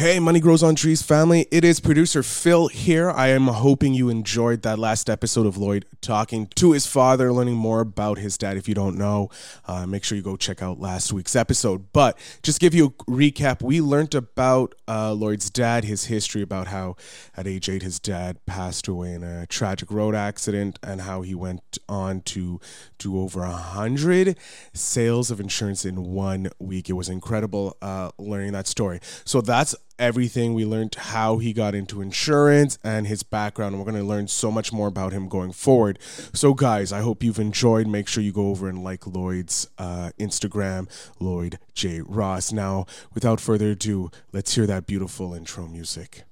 Hey, Money Grows on Trees family. It is producer Phil here. I am hoping you enjoyed that last episode of Lloyd talking to his father, learning more about his dad. If you don't know, uh, make sure you go check out last week's episode. But just give you a recap, we learned about uh, Lloyd's dad, his history about how at age eight his dad passed away in a tragic road accident, and how he went on to do over a hundred sales of insurance in one week. It was incredible uh, learning that story. So that's everything. We learned how he got into insurance and his background. We're going to learn so much more about him going forward. So, guys, I hope you've enjoyed. Make sure you go over and like Lloyd's uh, Instagram, Lloyd J. Ross. Now, without further ado, let's hear that beautiful intro music.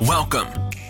Welcome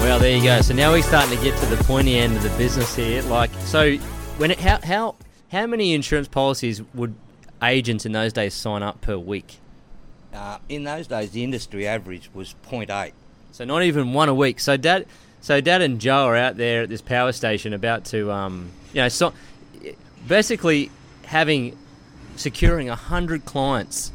Well, there you go. So now we're starting to get to the pointy end of the business here. Like, so when it, how how how many insurance policies would agents in those days sign up per week? Uh, in those days, the industry average was 0.8. So not even one a week. So dad, so dad and Joe are out there at this power station about to, um, you know, so basically having securing a hundred clients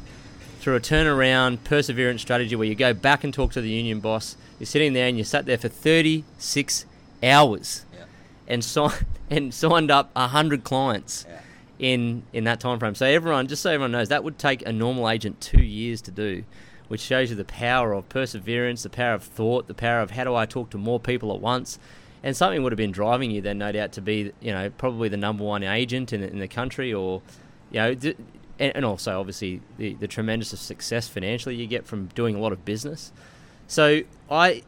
through a turnaround perseverance strategy where you go back and talk to the union boss. You're sitting there and you sat there for 36 hours Yeah. and si- and signed up a hundred clients Yeah. in in that time frame. So everyone, just so everyone knows, that would take a normal agent two years to do, which shows you the power of perseverance, the power of thought, the power of how do I talk to more people at once. And something would have been driving you then, no doubt, to be, you know, probably the number one agent in, in the country, or, you know, and, and also obviously the, the tremendous success financially you get from doing a lot of business. So I,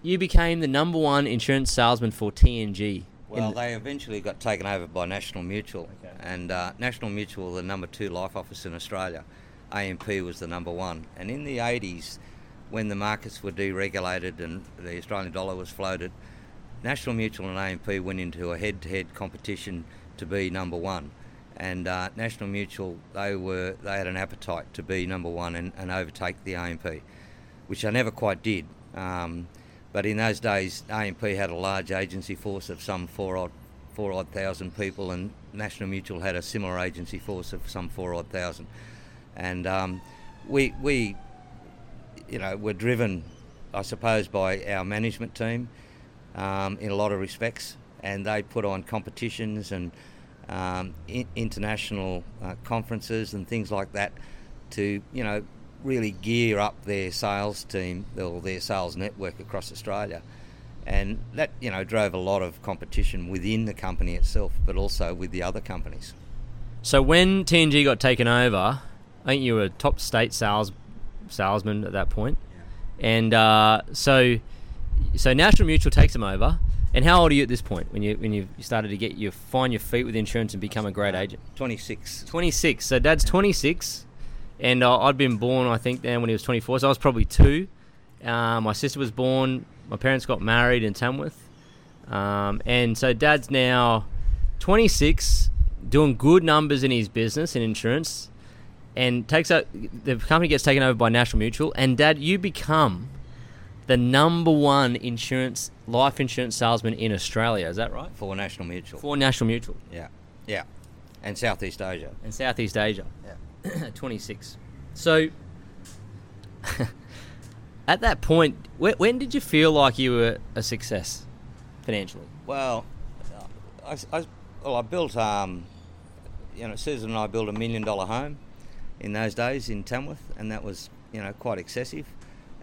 you became the number one insurance salesman for T&G. Well, they eventually got taken over by National Mutual, and uh, National Mutual, the number two life office in Australia, AMP was the number one. And in the 80s, when the markets were deregulated and the Australian dollar was floated, National Mutual and AMP went into a head-to-head competition to be number one. And uh, National Mutual, they were they had an appetite to be number one and, and overtake the AMP, which I never quite did. Um, but in those days, AMP had a large agency force of some four odd, four odd thousand people, and National Mutual had a similar agency force of some four odd thousand. And um, we, we, you know, were driven, I suppose, by our management team um, in a lot of respects, and they put on competitions and um, in, international uh, conferences and things like that to, you know, really gear up their sales team or their sales network across Australia. And that, you know, drove a lot of competition within the company itself, but also with the other companies. So when T&G got taken over, I think you were a top state sales salesman at that point. Yeah. and uh, so so National Mutual takes them over. And how old are you at this point when you when you started to get you find your feet with insurance and become a great agent? 26. Twenty six. So Dad's twenty six, and uh, I'd been born I think then when he was twenty four. So I was probably two. Uh, my sister was born. My parents got married in Tamworth, um, and so Dad's now twenty six, doing good numbers in his business in insurance, and takes out the company gets taken over by National Mutual, and Dad, you become the number one insurance life insurance salesman in Australia. Is that right? For National Mutual. For National Mutual Yeah, yeah. And Southeast Asia. and Southeast Asia. Yeah. 26. So, at that point, when, when did you feel like you were a success financially? Well, I, I, well, I built, um, you know, Susan and I built a million dollar home in those days in Tamworth, and that was, you know, quite excessive.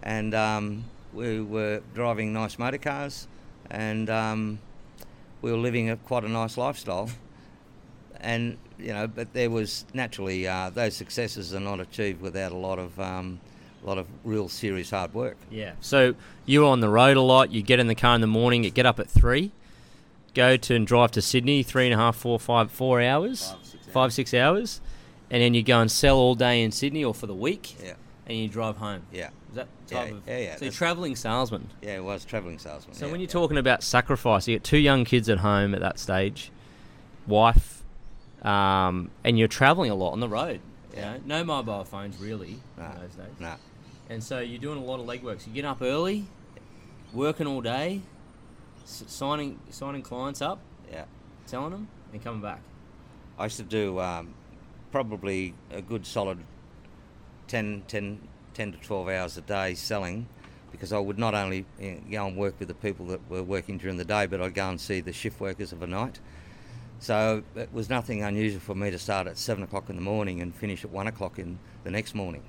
And um, we were driving nice motor cars, and um, we were living a, quite a nice lifestyle. And you know, but there was naturally uh, those successes are not achieved without a lot of um, a lot of real serious hard work. Yeah. So you were on the road a lot. You get in the car in the morning. You get up at three, go to and drive to Sydney, three and a half, four, five, four hours, Five, six five, six hours, and then you go and sell all day in Sydney or for the week. Yeah. and you drive home. Yeah. Is that Yeah, type of yeah, yeah, So you're traveling salesman. Yeah, it was travelling salesman. So yeah, when you're yeah. talking about sacrifice, you get two young kids at home at that stage, wife, um, and you're traveling a lot on the road. You Yeah. know, no mobile phones really Nah, in those days. nah. And so you're doing a lot of legwork. So you get up early, working all day, s- signing signing clients up, Yeah. telling them, and coming back. I used to do um, probably a good solid 10, 10, 10 to 12 hours a day selling because I would not only you know, go and work with the people that were working during the day, but I'd go and see the shift workers of a night. So it was nothing unusual for me to start at 7 o'clock in the morning and finish at 1 o'clock in the next morning.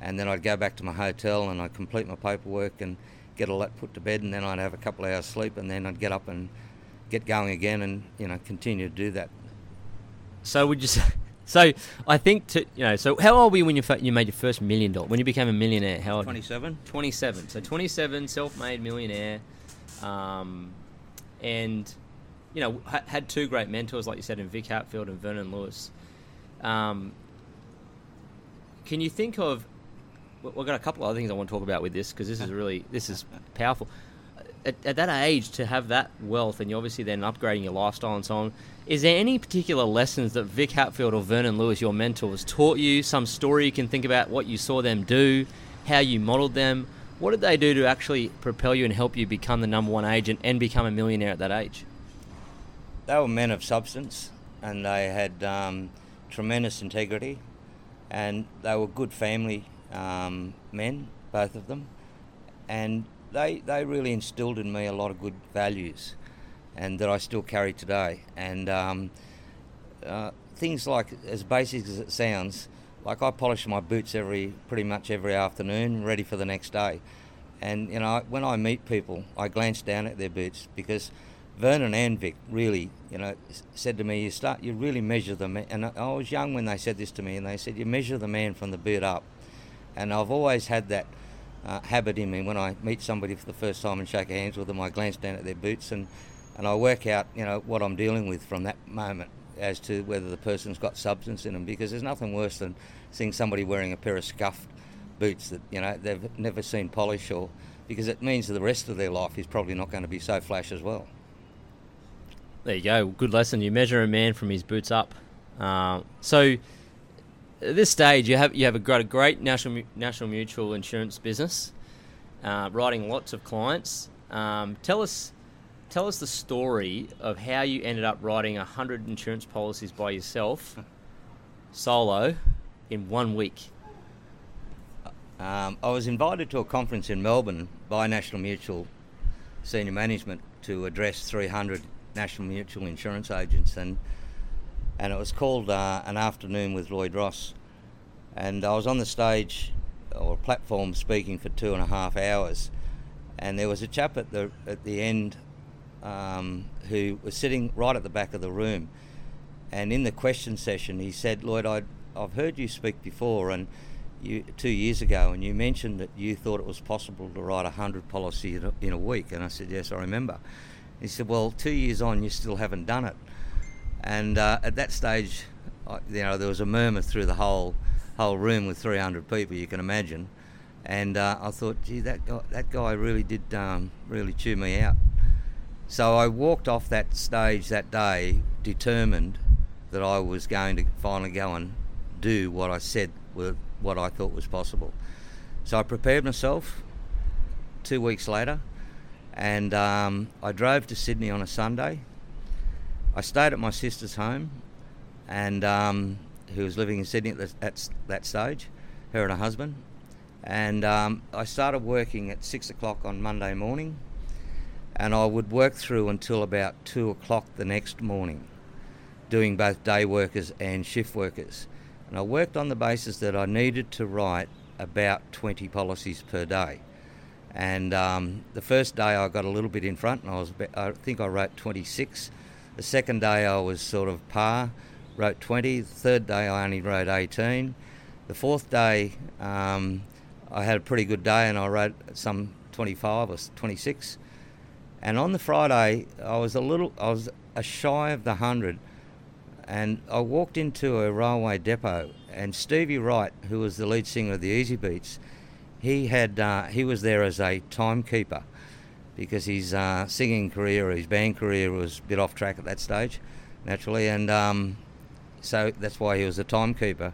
And then I'd go back to my hotel and I'd complete my paperwork and get all that put to bed, and then I'd have a couple of hours sleep, and then I'd get up and get going again and you know continue to do that So would you say? So I think to you know. So how old were you when you you made your first million dollar? When you became a millionaire? How old? 27 27. So 27, self-made millionaire, um, and you know ha- had two great mentors, like you said, in Vic Hatfield and Vernon Lewis. Um, can you think of? we- We've got a couple other things I want to talk about with this because this is really this is powerful. At, at that age, to have that wealth, and you're obviously then upgrading your lifestyle and so on. Is there any particular lessons that Vic Hatfield or Vernon Lewis, your mentors, taught you? Some story you can think about what you saw them do, how you modelled them. What did they do to actually propel you and help you become the number one agent and become a millionaire at that age? They were men of substance and they had um, tremendous integrity and they were good family um, men, both of them. And they, they really instilled in me a lot of good values and that I still carry today. And um, uh, things like, as basic as it sounds, like I polish my boots every pretty much every afternoon, ready for the next day. And you know, when I meet people, I glance down at their boots because Vernon and Vic really, you know, said to me, "You start, you really measure the man." And I, was young when they said this to me, and they said, "You measure the man from the boot up." And I've always had that uh, habit in me. When I meet somebody for the first time and shake hands with them, I glance down at their boots and and I work out, you know, what I'm dealing with from that moment as to whether the person's got substance in them. Because there's nothing worse than seeing somebody wearing a pair of scuffed boots that you know they've never seen polish or because it means that the rest of their life is probably not going to be so flash as well. There you go. Good lesson. You measure a man from his boots up. Uh, so at this stage, you have you have a, a great national national mutual insurance business, uh, writing lots of clients. Um, tell us tell us the story of how you ended up writing hundred insurance policies by yourself, solo, in one week. Um, I was invited to a conference in Melbourne by National Mutual senior management to address 300 National Mutual insurance agents, and and it was called uh, an afternoon with Lloyd Ross, and I was on the stage or platform speaking for two and a half hours, and there was a chap at the at the end um, who was sitting right at the back of the room, and in the question session he said, Lloyd, I'd, I've heard you speak before, and you, two years ago, and you mentioned that you thought it was possible to write a hundred policy in a, in a week, and I said, yes, I remember. He said, well, two years on, you still haven't done it, and uh, at that stage, you know, there was a murmur through the whole whole room with 300 people, you can imagine, and uh, I thought, gee, that guy, that guy really did um, really chew me out. So I walked off that stage that day determined that I was going to finally go and do what I said with what I thought was possible. So I prepared myself two weeks later and um, I drove to Sydney on a Sunday. I stayed at my sister's home and um, who was living in Sydney at, the, at that stage, her and her husband. And um, I started working at six o'clock on Monday morning and I would work through until about two o'clock the next morning, doing both day workers and shift workers. And I worked on the basis that I needed to write about 20 policies per day. And um, the first day I got a little bit in front, and I was I think I wrote 26. The second day I was sort of par, wrote 20. The third day I only wrote 18. The fourth day um, I had a pretty good day, and I wrote some 25 or 26. And on the Friday, I was a little, I was a shy of the hundred, and I walked into a railway depot, and Stevie Wright, who was the lead singer of the Easybeats, he had uh, he was there as a timekeeper because his uh, singing career, his band career, was a bit off track at that stage, naturally, and um, so that's why he was a timekeeper.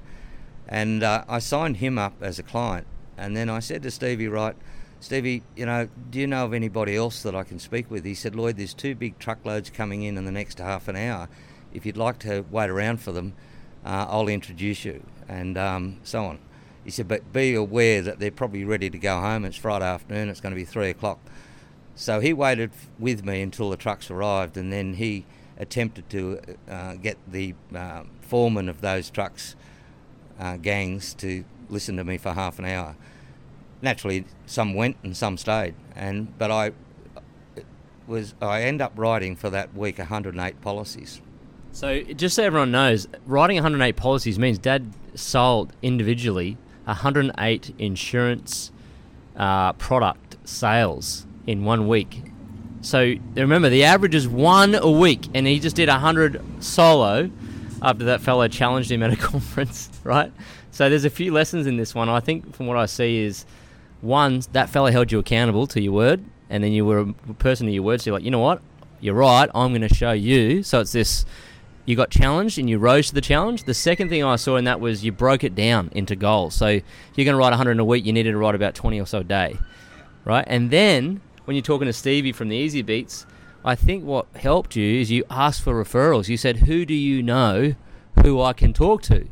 And uh, I signed him up as a client, and then I said to Stevie Wright, Stevie, you know, do you know of anybody else that I can speak with? He said, Lloyd, there's two big truckloads coming in in the next half an hour. If you'd like to wait around for them, uh, I'll introduce you, and um, so on. He said, but be aware that they're probably ready to go home. It's Friday afternoon. It's going to be three o'clock. So he waited with me until the trucks arrived, and then he attempted to uh, get the uh, foreman of those trucks uh, gangs to listen to me for half an hour. Naturally, some went and some stayed, and but I was I end up writing for that week 108 policies. So just so everyone knows, writing 108 policies means Dad sold individually 108 insurance uh, product sales in one week. So remember, the average is one a week, and he just did 100 solo after that fellow challenged him at a conference, right? So there's a few lessons in this one. I think from what I see is one, that fellow held you accountable to your word, and then you were a person to your word. So you're like, you know what? You're right. I'm going to show you. So it's this you got challenged and you rose to the challenge. The second thing I saw in that was you broke it down into goals. So you're going to write 100 in a week, you needed to write about 20 or so a day, right? And then when you're talking to Stevie from the Easybeats, I think what helped you is you asked for referrals. You said, "Who do you know who I can talk to?"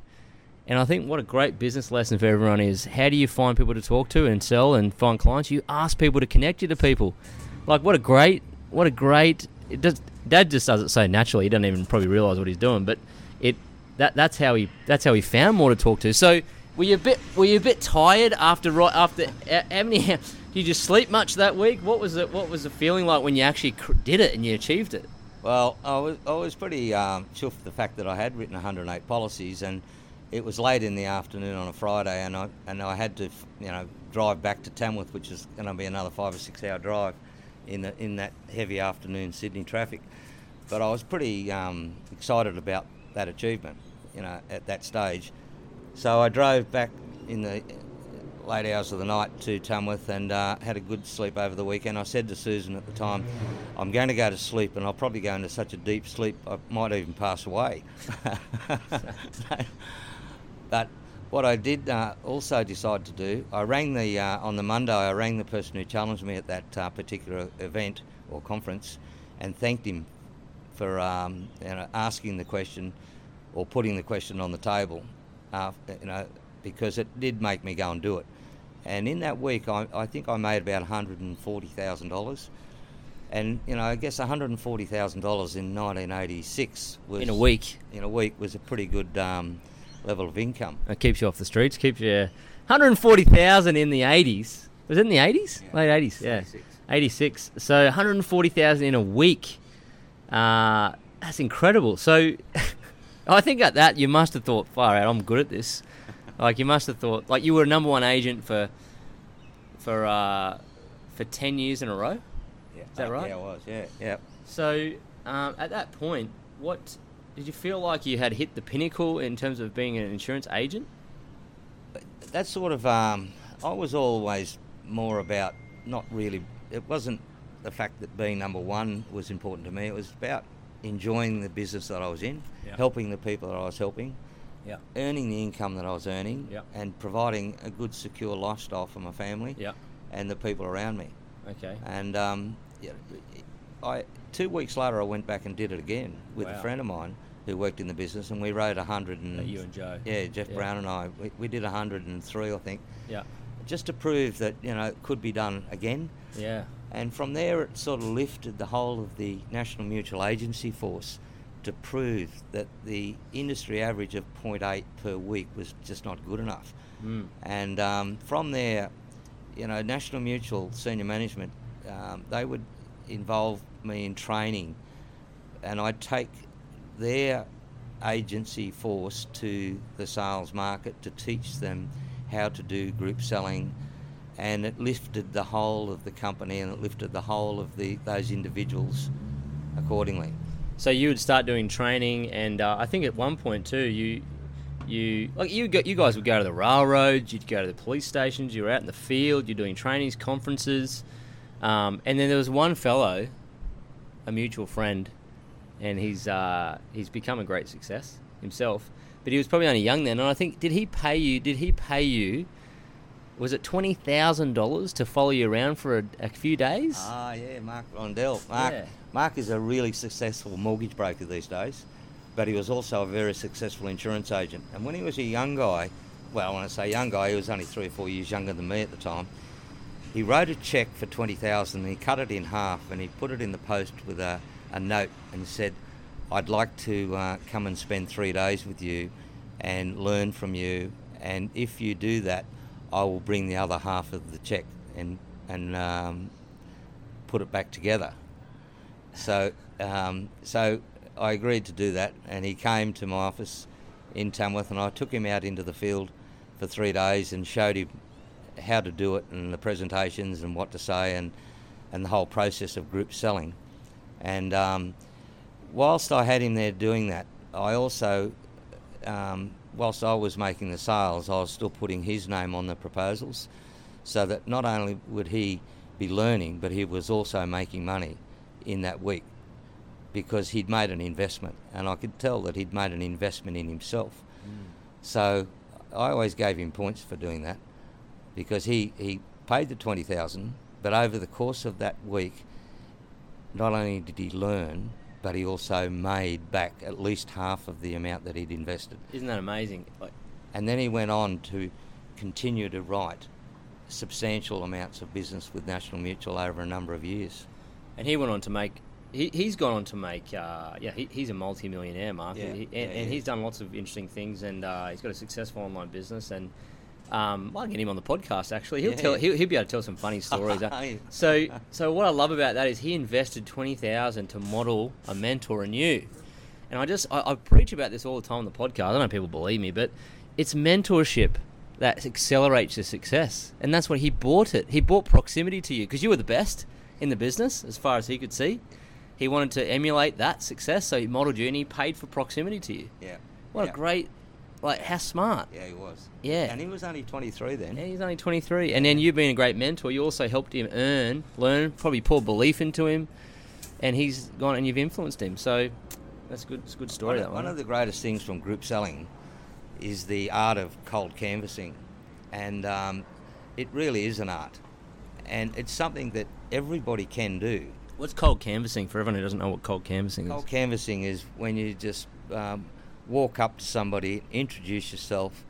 And I think what a great business lesson for everyone is how do you find people to talk to and sell and find clients? You ask people to connect you to people. Like what a great, what a great. It does. Dad just does it so naturally. He doesn't even probably realize what he's doing, but it that that's how he that's how he found more to talk to. So were you a bit were you a bit tired after right after how many? Did you just sleep much that week? What was it? What was the feeling like when you actually did it and you achieved it? Well, I was I was pretty um, chuffed the fact that I had written 108 policies and it was late in the afternoon on a Friday, and I and I had to, you know, drive back to Tamworth, which is going to be another five or six hour drive, in the, in that heavy afternoon Sydney traffic. But I was pretty um, excited about that achievement, you know, at that stage. So I drove back in the late hours of the night to Tamworth and uh, had a good sleep over the weekend. I said to Susan at the time, I'm going to go to sleep and I'll probably go into such a deep sleep I might even pass away. But what I did uh, also decide to do, I rang the uh, on the Monday. I rang the person who challenged me at that uh, particular event or conference, and thanked him for um, you know, asking the question or putting the question on the table. you know, because it did make me go and do it. And in that week, I, I think I made about one hundred and forty thousand dollars. And you know, I guess one hundred and forty thousand dollars in nineteen eighty six was In a week. In a week was a pretty good. Um, level of income. It keeps you off the streets. Keeps you 140,000 in the 80s. Was it in the 80s? Yeah. Late 80s. Yeah. 86. 86. So 140,000 in a week. Uh, that's incredible. So I think at that you must have thought, far out, I'm good at this. like you must have thought, like you were a number one agent for for uh, for 10 years in a row. Yeah. Is that right? Yeah, I was. Yeah, yeah. So um, at that point, what did you feel like you had hit the pinnacle in terms of being an insurance agent? That sort of. Um, I was always more about not really. It wasn't the fact that being number one was important to me. It was about enjoying the business that I was in, Yeah. helping the people that I was helping, Yeah. earning the income that I was earning, Yeah. and providing a good, secure lifestyle for my family Yeah. and the people around me. Okay. And um, yeah, I two weeks later I went back and did it again with Wow. a friend of mine who worked in the business, and we rode a hundred and you and Joe. yeah, Jeff Yeah. Brown and I, we, we did a hundred and three, I think, Yeah. just to prove that you know it could be done again. Yeah. And from there, it sort of lifted the whole of the National Mutual Agency force to prove that the industry average of 0.8 per week was just not good enough. Mm. And um, from there, you know, National Mutual senior management, um, they would involve me in training, and I'd take their agency force to the sales market to teach them how to do group selling, and it lifted the whole of the company and it lifted the whole of the those individuals accordingly. So you would start doing training, and uh, I think at one point too, you you like you go, you guys would go to the railroads, you'd go to the police stations, you were out in the field, you're doing trainings, conferences, um, and then there was one fellow, a mutual friend, and he's uh, he's become a great success himself. But he was probably only young then, and I think did he pay you? Did he pay you? Was it twenty thousand dollars to follow you around for a, a few days? Ah, yeah, Mark Rondell. Mark, Yeah. Mark is a really successful mortgage broker these days, but he was also a very successful insurance agent. And when he was a young guy, well, when I say young guy, he was only three or four years younger than me at the time. He wrote a cheque for 20,000 and He cut it in half and he put it in the post with a, a note and said, "I'd like to uh, come and spend three days with you and learn from you. And if you do that, I will bring the other half of the cheque and and um, put it back together." So, um, so I agreed to do that, and he came to my office in Tamworth, and I took him out into the field for three days and showed him how to do it and the presentations and what to say and and the whole process of group selling. And um, whilst I had him there doing that, I also, um, whilst I was making the sales, I was still putting his name on the proposals, so that not only would he be learning, but he was also making money in that week because he'd made an investment, and I could tell that he'd made an investment in himself. So I always gave him points for doing that because he, he paid the 20000 but over the course of that week, not only did he learn, but he also made back at least half of the amount that he'd invested. Isn't that amazing? And then he went on to continue to write substantial amounts of business with National Mutual over a number of years. and he went on to make. He, he's gone on to make. Uh, yeah, he, he's a multi-millionaire, Mark, Yeah, and, he, yeah, and, and he's done lots of interesting things, and uh, he's got a successful online business. And um, I'll get him on the podcast. Actually, he'll Yeah. tell. He'll, he'll be able to tell some funny stories. Uh, so, so what I love about that is he invested twenty thousand to model a mentor in you. And I just I, I preach about this all the time on the podcast. I don't know if people believe me, but it's mentorship that accelerates your success, and that's what he bought it. He bought proximity to you because you were the best in the business as far as he could see. He wanted to emulate that success, so he modeled you and he paid for proximity to you. Yeah. What yeah. a great, like, how smart. Yeah, he was. Yeah. And he was only 23 then. And he's only 23. And then you've been a great mentor. You also helped him earn, learn, probably pour belief into him. And he's gone and you've influenced him. So that's a good, it's a good story, One, that of, one. one of the greatest things from group selling is the art of cold canvassing. And um, it really is an art. And it's something that everybody can do. What's cold canvassing for everyone who doesn't know what cold canvassing is? Cold canvassing is when you just um, walk up to somebody, introduce yourself,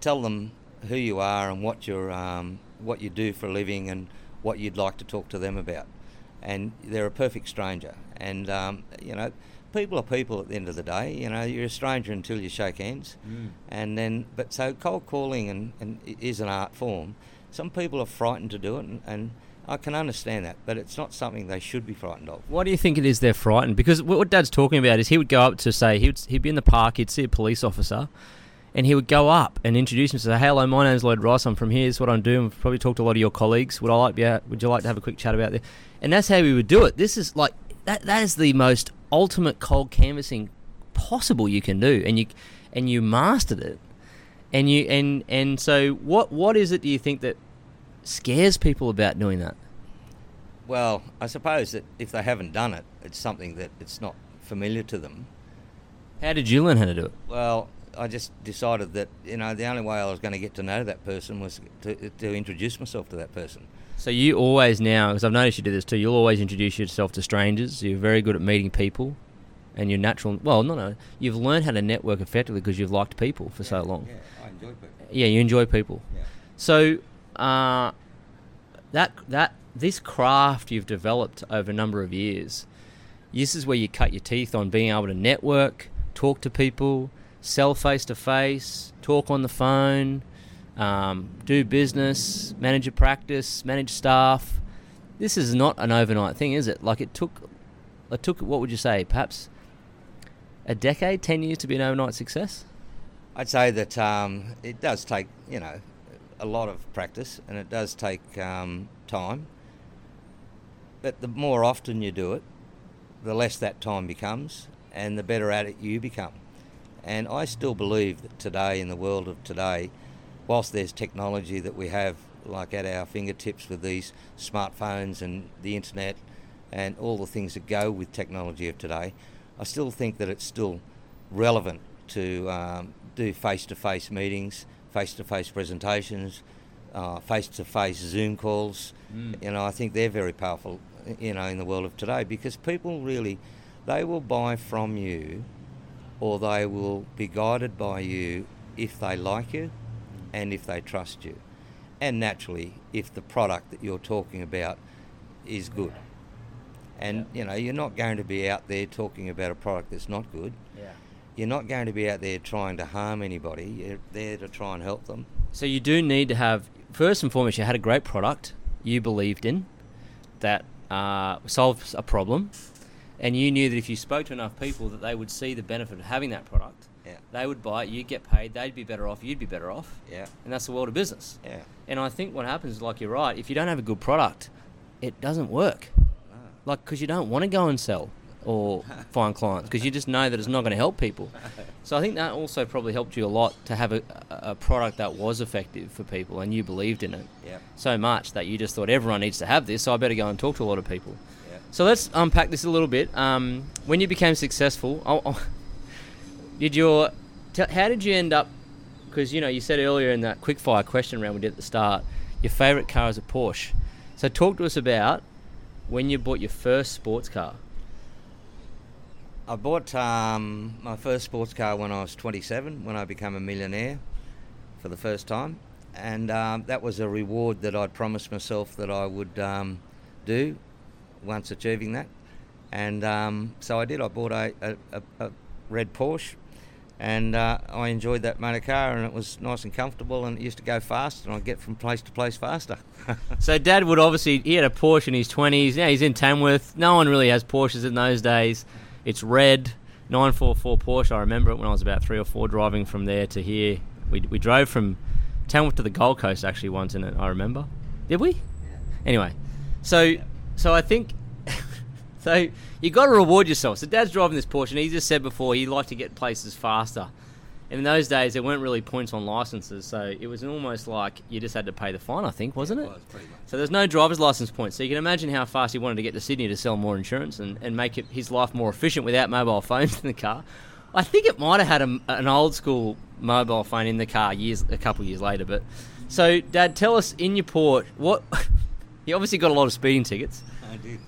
tell them who you are and what you're, um, what you do for a living and what you'd like to talk to them about. And they're a perfect stranger. And um, you know, people are people at the end of the day. You know, you're a stranger until you shake hands. And then, but so cold calling and, and is an art form. Some people are frightened to do it, and, and I can understand that, but it's not something they should be frightened of. Why do you think it is they're frightened? Because what Dad's talking about is he would go up to say, he would, he'd be in the park, he'd see a police officer, and he would go up and introduce himself. Say, hello, my name's Lloyd Rice. I'm from here. This is what I'm doing. I've probably talked to a lot of your colleagues. Would I like? Yeah. Would you like to have a quick chat about this? And that's how we would do it. This is like that. That is the most ultimate cold canvassing possible you can do, and you and you mastered it. And you and and so what what is it? Do you think that scares people about doing that? Well, I suppose that if they haven't done it, it's something that it's not familiar to them. How did you learn how to do it? Well, I just decided that you know the only way I was going to get to know that person was to, to introduce myself to that person. So you always now, because I've noticed you do this too. You'll always introduce yourself to strangers. You're very good at meeting people, and you're natural. Well, no, no. You've learned how to network effectively because you've liked people for so long. Yeah, I enjoy people. Yeah, you enjoy people. Yeah. So uh, that that this craft you've developed over a number of years, this is where you cut your teeth on being able to network, talk to people, sell face to face, talk on the phone, um, do business, manage a practice, manage staff. This is not an overnight thing, is it? Like it took, it took. What would you say? Perhaps a decade, ten years to be an overnight success. I'd say that um, it does take you know a lot of practice and it does take um, time. But the more often you do it, the less that time becomes, and the better at it you become. And I still believe that today, in the world of today, whilst there's technology that we have like at our fingertips with these smartphones and the internet and all the things that go with technology of today, I still think that it's still relevant to um, do face-to-face meetings, face-to-face presentations, uh, face-to-face Zoom calls. Mm. You know, I think they're very powerful. You know, in the world of today, because people really, they will buy from you, or they will be guided by you if they like you, and if they trust you, and naturally if the product that you're talking about is good. And you know, you're not going to be out there talking about a product that's not good. You're not going to be out there trying to harm anybody. You're there to try and help them. So you do need to have first and foremost, you had a great product you believed in that uh, solved a problem, and you knew that if you spoke to enough people, that they would see the benefit of having that product. Yeah. They would buy it. You'd get paid. They'd be better off. You'd be better off. Yeah. And that's the world of business. Yeah. And I think what happens, is like you're right, if you don't have a good product, it doesn't work. Like, because you don't want to go and sell or find clients because you just know that it's not going to help people. So I think that also probably helped you a lot to have a, a product that was effective for people and you believed in it Yeah. so much that you just thought everyone needs to have this, so I better go and talk to a lot of people. Yeah. So let's unpack this a little bit. Um, when you became successful, oh, oh, did your t- how did you end up? Because you know you said earlier in that quickfire question round we did at the start, your favourite car is a Porsche. So talk to us about when you bought your first sports car. I bought um, my first sports car when I was 27, when I became a millionaire for the first time. And um, that was a reward that I'd promised myself that I would um, do once achieving that. And um, so I did. I bought a, a, a, red Porsche and uh, I enjoyed that motor car and it was nice and comfortable and it used to go fast and I'd get from place to place faster. So Dad would obviously he had a Porsche in his twenties. Now he's in Tamworth. No one really has Porsches in those days. It's red, 944 Porsche. I remember it when I was about three or four driving from there to here. We, we drove from Tamworth to the Gold Coast actually once in it. I remember. Did we? Anyway, so so I think so you got to reward yourself. So Dad's driving this Porsche, and he just said before he liked to get places faster. In those days, there weren't really points on licenses, so it was almost like you just had to pay the fine. I think, wasn't it? pretty much. So there's no driver's license points. So you can imagine how fast he wanted to get to Sydney to sell more insurance and, and make it, his life more efficient without mobile phones in the car. I think it might have had a, an old school mobile phone in the car years a couple of years later. But so, Dad, tell us in your port what you obviously got a lot of speeding tickets. I did.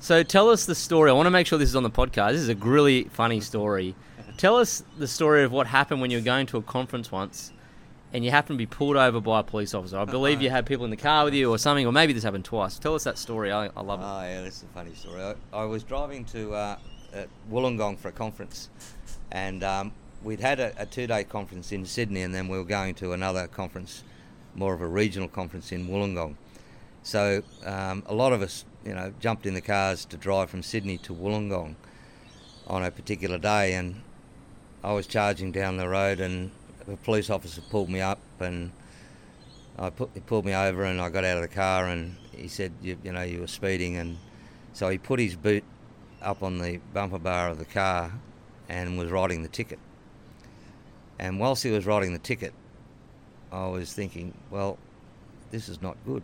So tell us the story. I want to make sure this is on the podcast. This is a really funny story. Tell us the story of what happened when you were going to a conference once and you happened to be pulled over by a police officer. I believe you had people in the car with you or something, or maybe this happened twice. Tell us that story. I, I love it. Oh yeah, that's a funny story. I, I was driving to uh, Wollongong for a conference, and um, we'd had a, a two-day conference in Sydney, and then we were going to another conference, more of a regional conference in Wollongong. So um, a lot of us, you know, jumped in the cars to drive from Sydney to Wollongong on a particular day, and I was charging down the road, and a police officer pulled me up, and I put, he pulled me over, and I got out of the car, and he said, you, you know, you were speeding, and so he put his boot up on the bumper bar of the car, and was writing the ticket. And whilst he was writing the ticket, I was thinking, well, this is not good.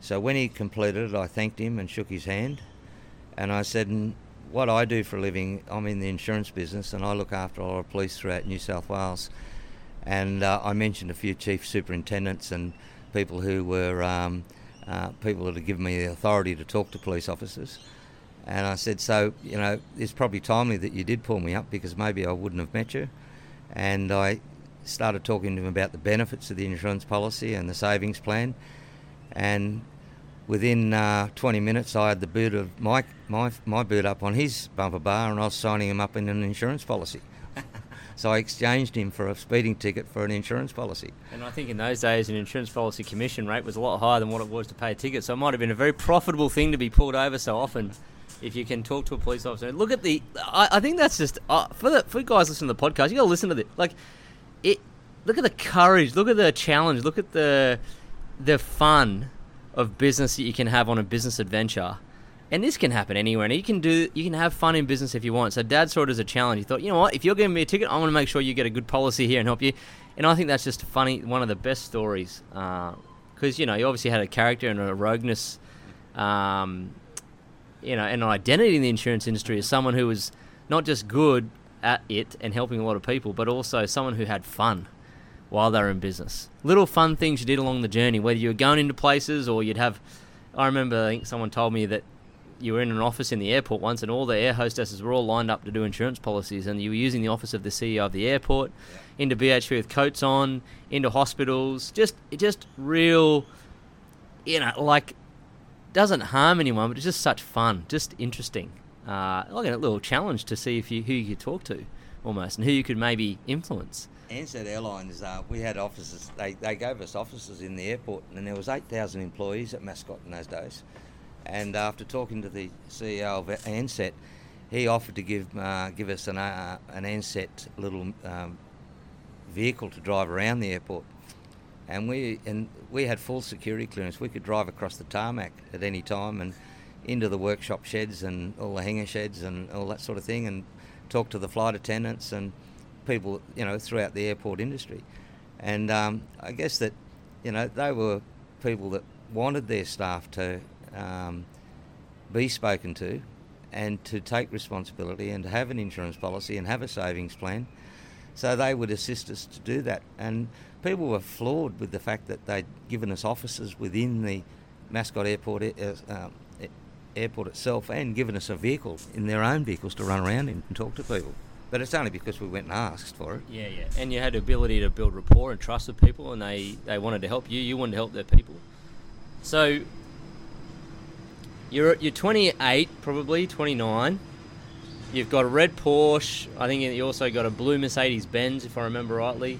So when he completed it, I thanked him and shook his hand. And I said, "And what I do for a living, I'm in the insurance business and I look after a lot of police throughout New South Wales. And uh, I mentioned a few chief superintendents and people who were um, uh, people that had given me the authority to talk to police officers. And I said, so, you know, it's probably timely that you did pull me up because maybe I wouldn't have met you. And I started talking to him about the benefits of the insurance policy and the savings plan. And within uh, 20 minutes, I had the boot of my, my, my boot up on his bumper bar and I was signing him up in an insurance policy. so I exchanged him for a speeding ticket for an insurance policy. And I think in those days, an insurance policy commission rate was a lot higher than what it was to pay a ticket. So it might have been a very profitable thing to be pulled over so often. If you can talk to a police officer, look at the. I, I think that's just uh, for the for guys listening to the podcast. You got to listen to this. Like, it. Look at the courage. Look at the challenge. Look at the the fun of business that you can have on a business adventure. and this can happen anywhere. And you can do, you can have fun in business if you want. So Dad saw it as a challenge. He thought, you know what, if you're giving me a ticket, I want to make sure you get a good policy here and help you. And I think that's just funny, one of the best stories, because you know you obviously had a character and a rogueness, um, you know, and an identity in the insurance industry as someone who was not just good at it and helping a lot of people, but also someone who had fun while they were in business. Little fun things you did along the journey, whether you were going into places or you'd have. I remember I think someone told me that you were in an office in the airport once, and all the air hostesses were all lined up to do insurance policies, and you were using the office of the CEO of the airport, yeah. into BHP with coats on, into hospitals, just just real, you know, like doesn't harm anyone, but it's just such fun, just interesting, uh, like a little challenge to see if you who you could talk to, almost, and who you could maybe influence. Ansett Airlines, uh, we had offices. They, they gave us offices in the airport, and there was eight thousand employees at Mascot in those days. And after talking to the CEO of Ansett, he offered to give uh, give us an uh, an little um, vehicle to drive around the airport. And we and we had full security clearance. We could drive across the tarmac at any time and into the workshop sheds and all the hangar sheds and all that sort of thing, and talk to the flight attendants and people, you know, throughout the airport industry. And um, I guess that, you know, they were people that wanted their staff to um, be spoken to and to take responsibility and to have an insurance policy and have a savings plan. So they would assist us to do that. And people were floored with the fact that they'd given us offices within the Mascot Airport, uh, um, airport itself and given us a vehicle in their own vehicles to run around in and talk to people. But it's only because we went and asked for it. Yeah, yeah. And you had the ability to build rapport and trust with people, and they, they wanted to help you. You wanted to help their people. So you're you're 28, probably 29. You've got a red Porsche. I think you also got a blue Mercedes Benz, if I remember rightly,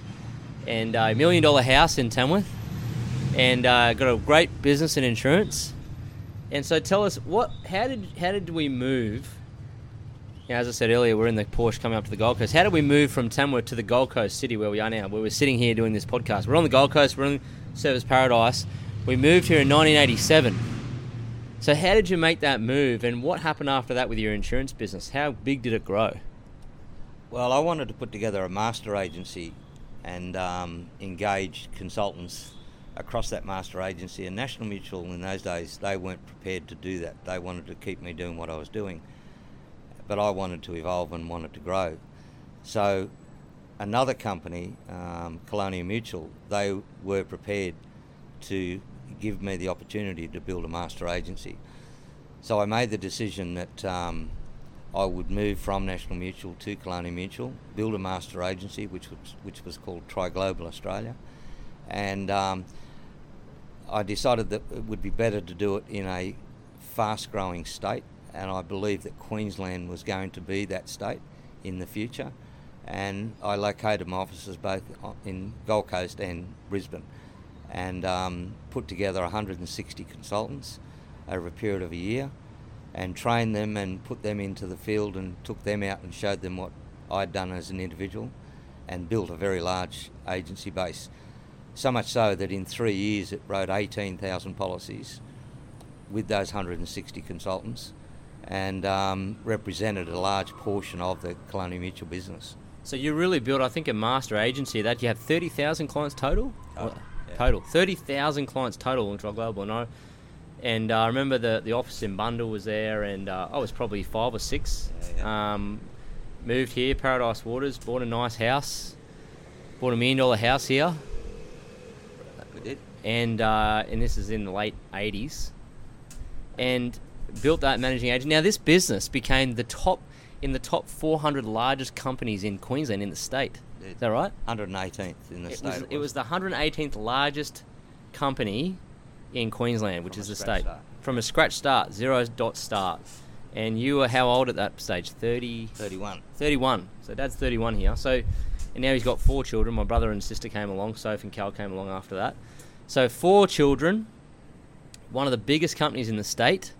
and a million dollar house in Tamworth, and uh, got a great business in insurance. And so, tell us what? How did how did we move? As I said earlier, we're in the Porsche coming up to the Gold Coast. How did we move from Tamworth to the Gold Coast city where we are now? Where we're sitting here doing this podcast. We're on the Gold Coast. We're in Surfers Paradise. We moved here in 1987 so, how did you make that move, and what happened after that with your insurance business? How big did it grow? Well, I wanted to put together a master agency and um, engage consultants across that master agency. And National Mutual in those days, they weren't prepared to do that. They wanted to keep me doing what I was doing, but I wanted to evolve and wanted to grow. So, another company, um, Colonial Mutual, they were prepared to give me the opportunity to build a master agency. So I made the decision that um, I would move from National Mutual to Colonial Mutual, build a master agency, which was which was called Tri Global Australia, and um, I decided that it would be better to do it in a fast-growing state, and I believed that Queensland was going to be that state in the future. And I located my offices both in Gold Coast and Brisbane and um, put together 160 consultants over a period of a year and trained them and put them into the field and took them out and showed them what I'd done as an individual and built a very large agency base. So much so that in three years it wrote 18,000 policies with those 160 consultants and um, represented a large portion of the Colonial Mutual business. So you really built, I think, a master agency that you have 30,000 clients total? Oh total. 30,000 clients total in Tri Global. And I, and uh, I remember the, the office in Bundall was there, and uh, I was probably five or six. Yeah, yeah. Um, moved here, Paradise Waters, bought a nice house, bought a million dollar house here. We did. And, uh, and this is in the late 80s. And built that managing agent. Now, this business became the top in the top 400 largest companies in Queensland in the state. Is that right? 118th in the it state. Was, it, was the 118th largest company in Queensland, which From is the state. start. From a scratch start, zero dot start. And you were how old at that stage? 30? 31. 31. So dad's 31 here. So, and now he's got four children. My brother and sister came along. Soph and Cal came along after that. So four children. One of the biggest companies in the state.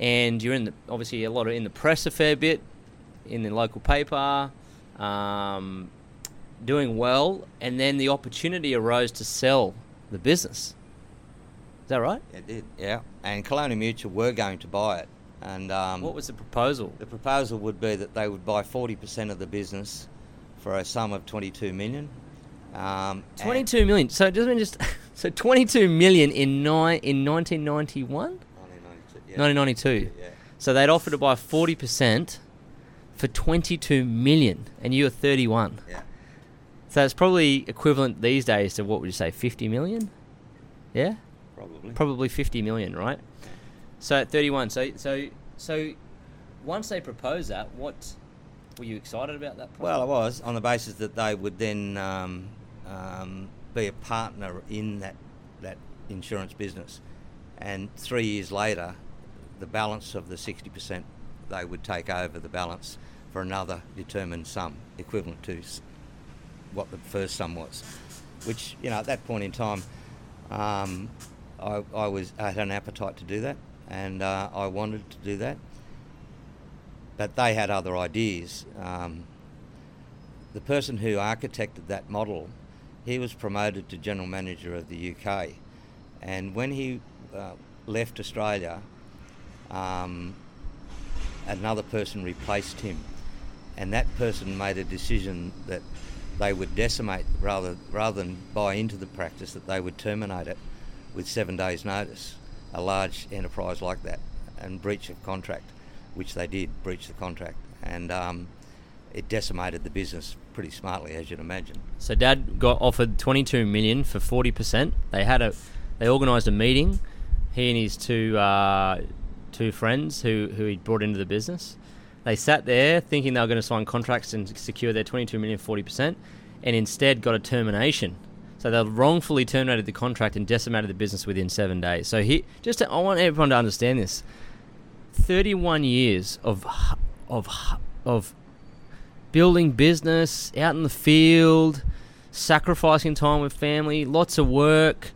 And you're in the obviously a lot of in the press a fair bit, in the local paper um, doing well, and then the opportunity arose to sell the business. Is that right? It did, yeah. And Colonial Mutual were going to buy it. And um, What was the proposal? the proposal would be that they would buy 40% of the business for a sum of twenty-two million. Um, twenty-two million. So it doesn't just so 22 million in nine in 1991, 1992, yeah. 1992. Yeah. So they'd offered to buy 40 percent for 22 million, and you were 31. Yeah. So it's probably equivalent these days to what would you say, 50 million? Yeah, Probably. probably 50 million, right? So at 31. So so so once they proposed that, what were you excited about that? Well, I was on the basis that they would then um, um, be a partner in that that insurance business, and three years later, the balance of the sixty percent they would take over the balance for another determined sum equivalent to what the first sum was, which you know at that point in time, um, I, I was I had an appetite to do that, and uh, I wanted to do that. But they had other ideas. Um, the person who architected that model, he was promoted to general manager of the UK, and when he uh, left Australia, um, another person replaced him, and that person made a decision that they would decimate rather rather than buy into the practice that they would terminate it with seven days' notice. A large enterprise like that and breach of contract, which they did breach the contract, and um, it decimated the business pretty smartly, as you'd imagine. So Dad got offered 22 million for 40 percent. They had a, they organised a meeting. He and his two uh, two friends who who he brought into the business. They sat there thinking they were going to sign contracts and secure their 22 million 40 percent, and instead got a termination. So they wrongfully terminated the contract and decimated the business within seven days. So he just to, I want everyone to understand this. 31 years of of of building business out in the field, sacrificing time with family, lots of work,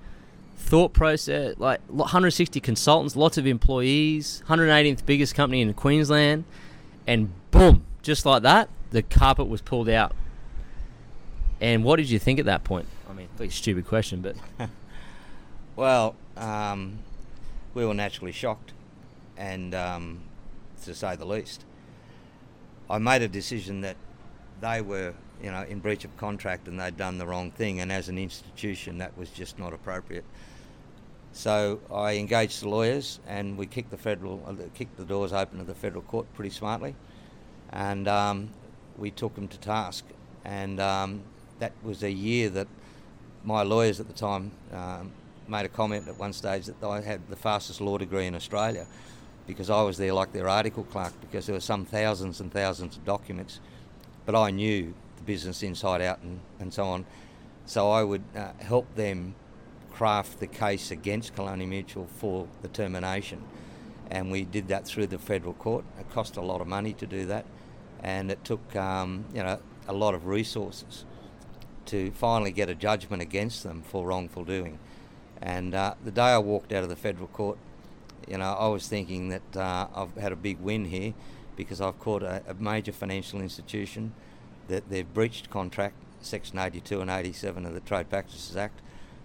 thought process, like 160 consultants, lots of employees, 118th biggest company in Queensland, and boom, just like that, the carpet was pulled out. And what did you think at that point? I mean, pretty stupid question, but Well, um, we were naturally shocked, and um, to say the least, I made a decision that they were, you know, in breach of contract and they'd done the wrong thing, and as an institution, that was just not appropriate. So I engaged the lawyers, and we kicked the federal, uh, kicked the doors open to the federal court pretty smartly, and um, we took them to task, and um, that was a year that my lawyers at the time um, made a comment at one stage that I had the fastest law degree in Australia because I was there like their article clerk because there were some thousands and thousands of documents, but I knew the business inside out and, and so on. So I would uh, help them craft the case against Colonial Mutual for the termination. And we did that through the federal court. It cost a lot of money to do that, and it took um, you know a lot of resources to finally get a judgment against them for wrongful doing. And uh, the day I walked out of the federal court, you know, I was thinking that uh, I've had a big win here because I've caught a, a major financial institution that they've breached contract, Section 82 and 87 of the Trade Practices Act,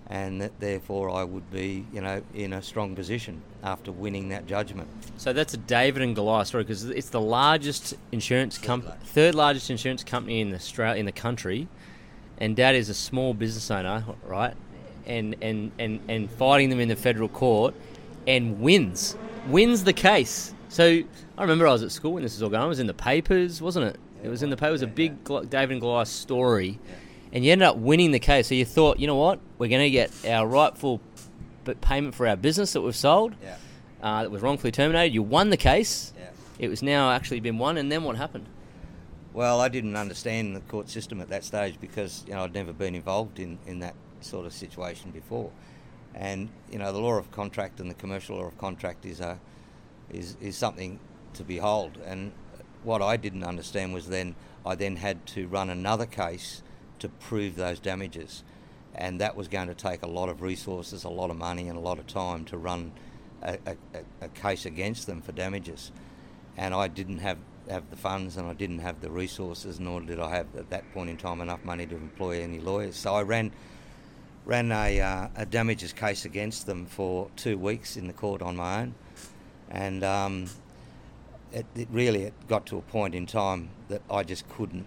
and that therefore I would be, you know, in a strong position after winning that judgment. So that's a David and Goliath story because it's the largest insurance company, third largest insurance company in Australia in the country, and Dad is a small business owner, right? And and and and fighting them in the federal court, and wins, wins the case. So I remember I was at school when this was all going. on. It was in the papers, wasn't it? It was in the papers. It was a big David and Goliath story, and you ended up winning the case. So you thought, you know what? We're going to get our rightful payment for our business that we've sold Yeah. uh, that was wrongfully terminated. You won the case. Yeah. It was now actually been won, and then what happened? Well, I didn't understand the court system at that stage because you know I'd never been involved in, in that sort of situation before, and you know the law of contract and the commercial law of contract is a is is something to behold. And what I didn't understand was then I then had to run another case to prove those damages, and that was going to take a lot of resources, a lot of money, and a lot of time to run a, a, a- case against them for damages and I didn't have, have the funds and I didn't have the resources, nor did I have at that point in time enough money to employ any lawyers. So I ran ran a, uh, a damages case against them for two weeks in the court on my own, and um, it, it really it got to a point in time that I just couldn't.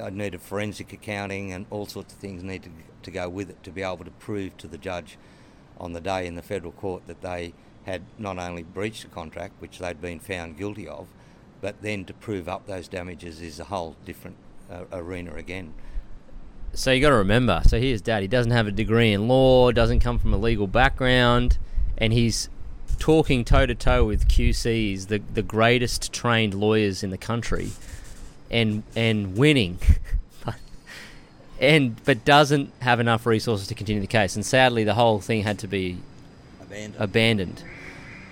I, needed forensic accounting and all sorts of things needed to go with it to be able to prove to the judge on the day in the federal court that they had not only breached the contract, which they'd been found guilty of, but then to prove up those damages is a whole different uh, arena again. So you got to remember. So here's dad. He doesn't have a degree in law, doesn't come from a legal background, and he's talking toe to toe with QCs, the the greatest trained lawyers in the country, and and winning. and but doesn't have enough resources to continue the case, and sadly, the whole thing had to be Abandoned. abandoned.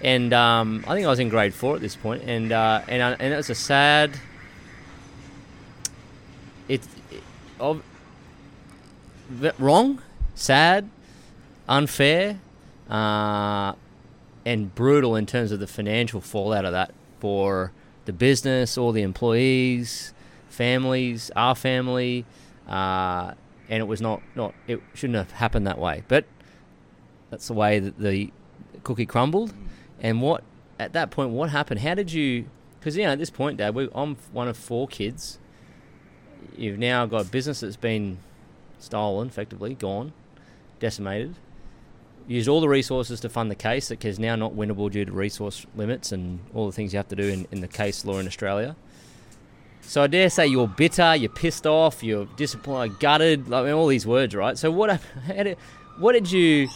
And um, I think I was in grade four at this point, and uh, and I- and it was a sad. It's it, of, wrong, sad, unfair, uh, and brutal in terms of the financial fallout of that for the business, all the employees, families, our family, uh, and it was not not it shouldn't have happened that way, but that's the way that the cookie crumbled. And what at that point, what happened? How did you? Because you know, at this point, Dad, we, I'm one of four kids. You've now got a business that's been stolen, effectively gone, decimated. Used all the resources to fund the case that is now not winnable due to resource limits and all the things you have to do in, in the case law in Australia. So I dare say you're bitter, you're pissed off, you're disappointed, gutted, like I mean, all these words, right? So what? What did you?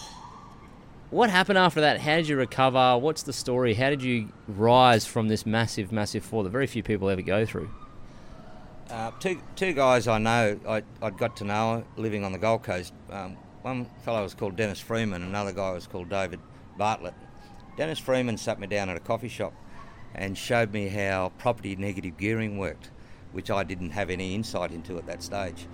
What happened after that? How did you recover? What's the story? How did you rise from this massive, massive fall that very few people ever go through? Uh, two, two guys I know, I, I'd got to know living on the Gold Coast. Um, one fellow was called Dennis Freeman, another guy was called David Bartlett. Dennis Freeman sat me down at a coffee shop and showed me how property negative gearing worked, which I didn't have any insight into at that stage.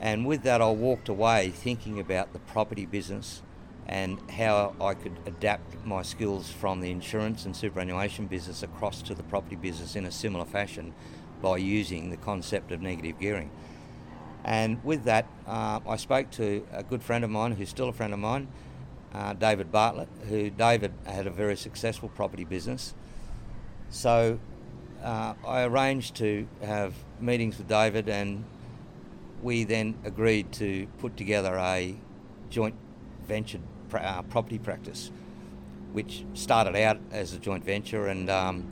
And with that, I walked away thinking about the property business and how I could adapt my skills from the insurance and superannuation business across to the property business in a similar fashion by using the concept of negative gearing. And with that, uh, I spoke to a good friend of mine, who's still a friend of mine, uh, David Bartlett, who David had a very successful property business. So uh, I arranged to have meetings with David, and we then agreed to put together a joint venture uh, property practice, which started out as a joint venture and um,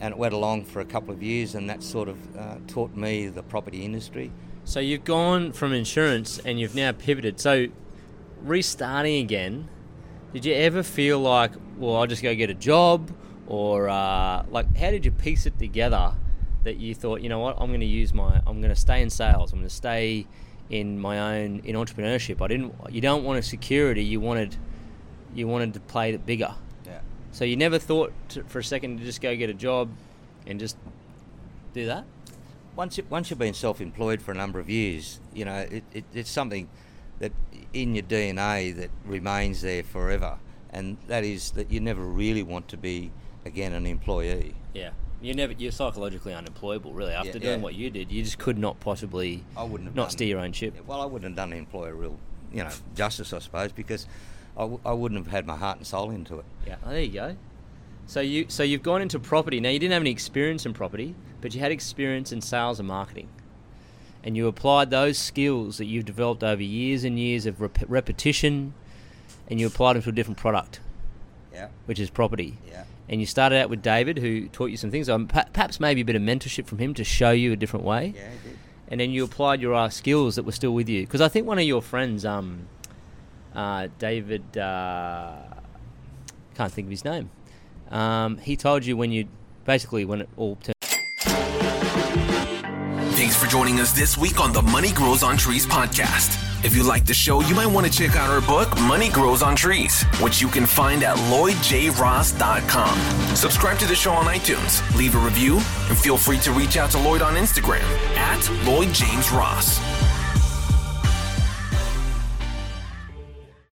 and it went along for a couple of years, and that sort of uh, taught me the property industry. So you've gone from insurance and you've now pivoted. So restarting again, did you ever feel like, well, I'll just go get a job, or uh, like, how did you piece it together that you thought, you know what, I'm going to use my, I'm going to stay in sales, I'm going to stay in my own in entrepreneurship. I didn't. You don't want a security. You wanted, you wanted to play it bigger. Yeah. So you never thought to, for a second to just go get a job, and just do that. Once you, once you've been self-employed for a number of years, you know it, it, it's something that in your DNA that remains there forever, and that is that you never really want to be again an employee. Yeah. You never. You're psychologically unemployable, really. After Yeah, doing yeah. what you did, you just could not possibly I wouldn't have not done- steer your own ship. Well, I wouldn't have done the employer real, you know, justice, I suppose, because I, w- I wouldn't have had my heart and soul into it. Yeah. Oh, there you go. So you so you've gone into property. Now you didn't have any experience in property, but you had experience in sales and marketing, and you applied those skills that you've developed over years and years of rep- repetition, and you applied them to a different product, Yeah, which is property. yeah. And you started out with David, who taught you some things. Um, perhaps maybe a bit of mentorship from him to show you a different way. Yeah, I did. and then you applied your uh, skills that were still with you. Because I think one of your friends, um, uh, David, uh, can't think of his name. Um, he told you when you basically when it all turned. Thanks for joining us this week on the Money Grows on Trees podcast. If you like the show, you might want to check out our book, Money Grows on Trees, which you can find at lloydjross.com. Subscribe to the show on iTunes, leave a review, and feel free to reach out to Lloyd on Instagram at LloydJamesRoss. Ross.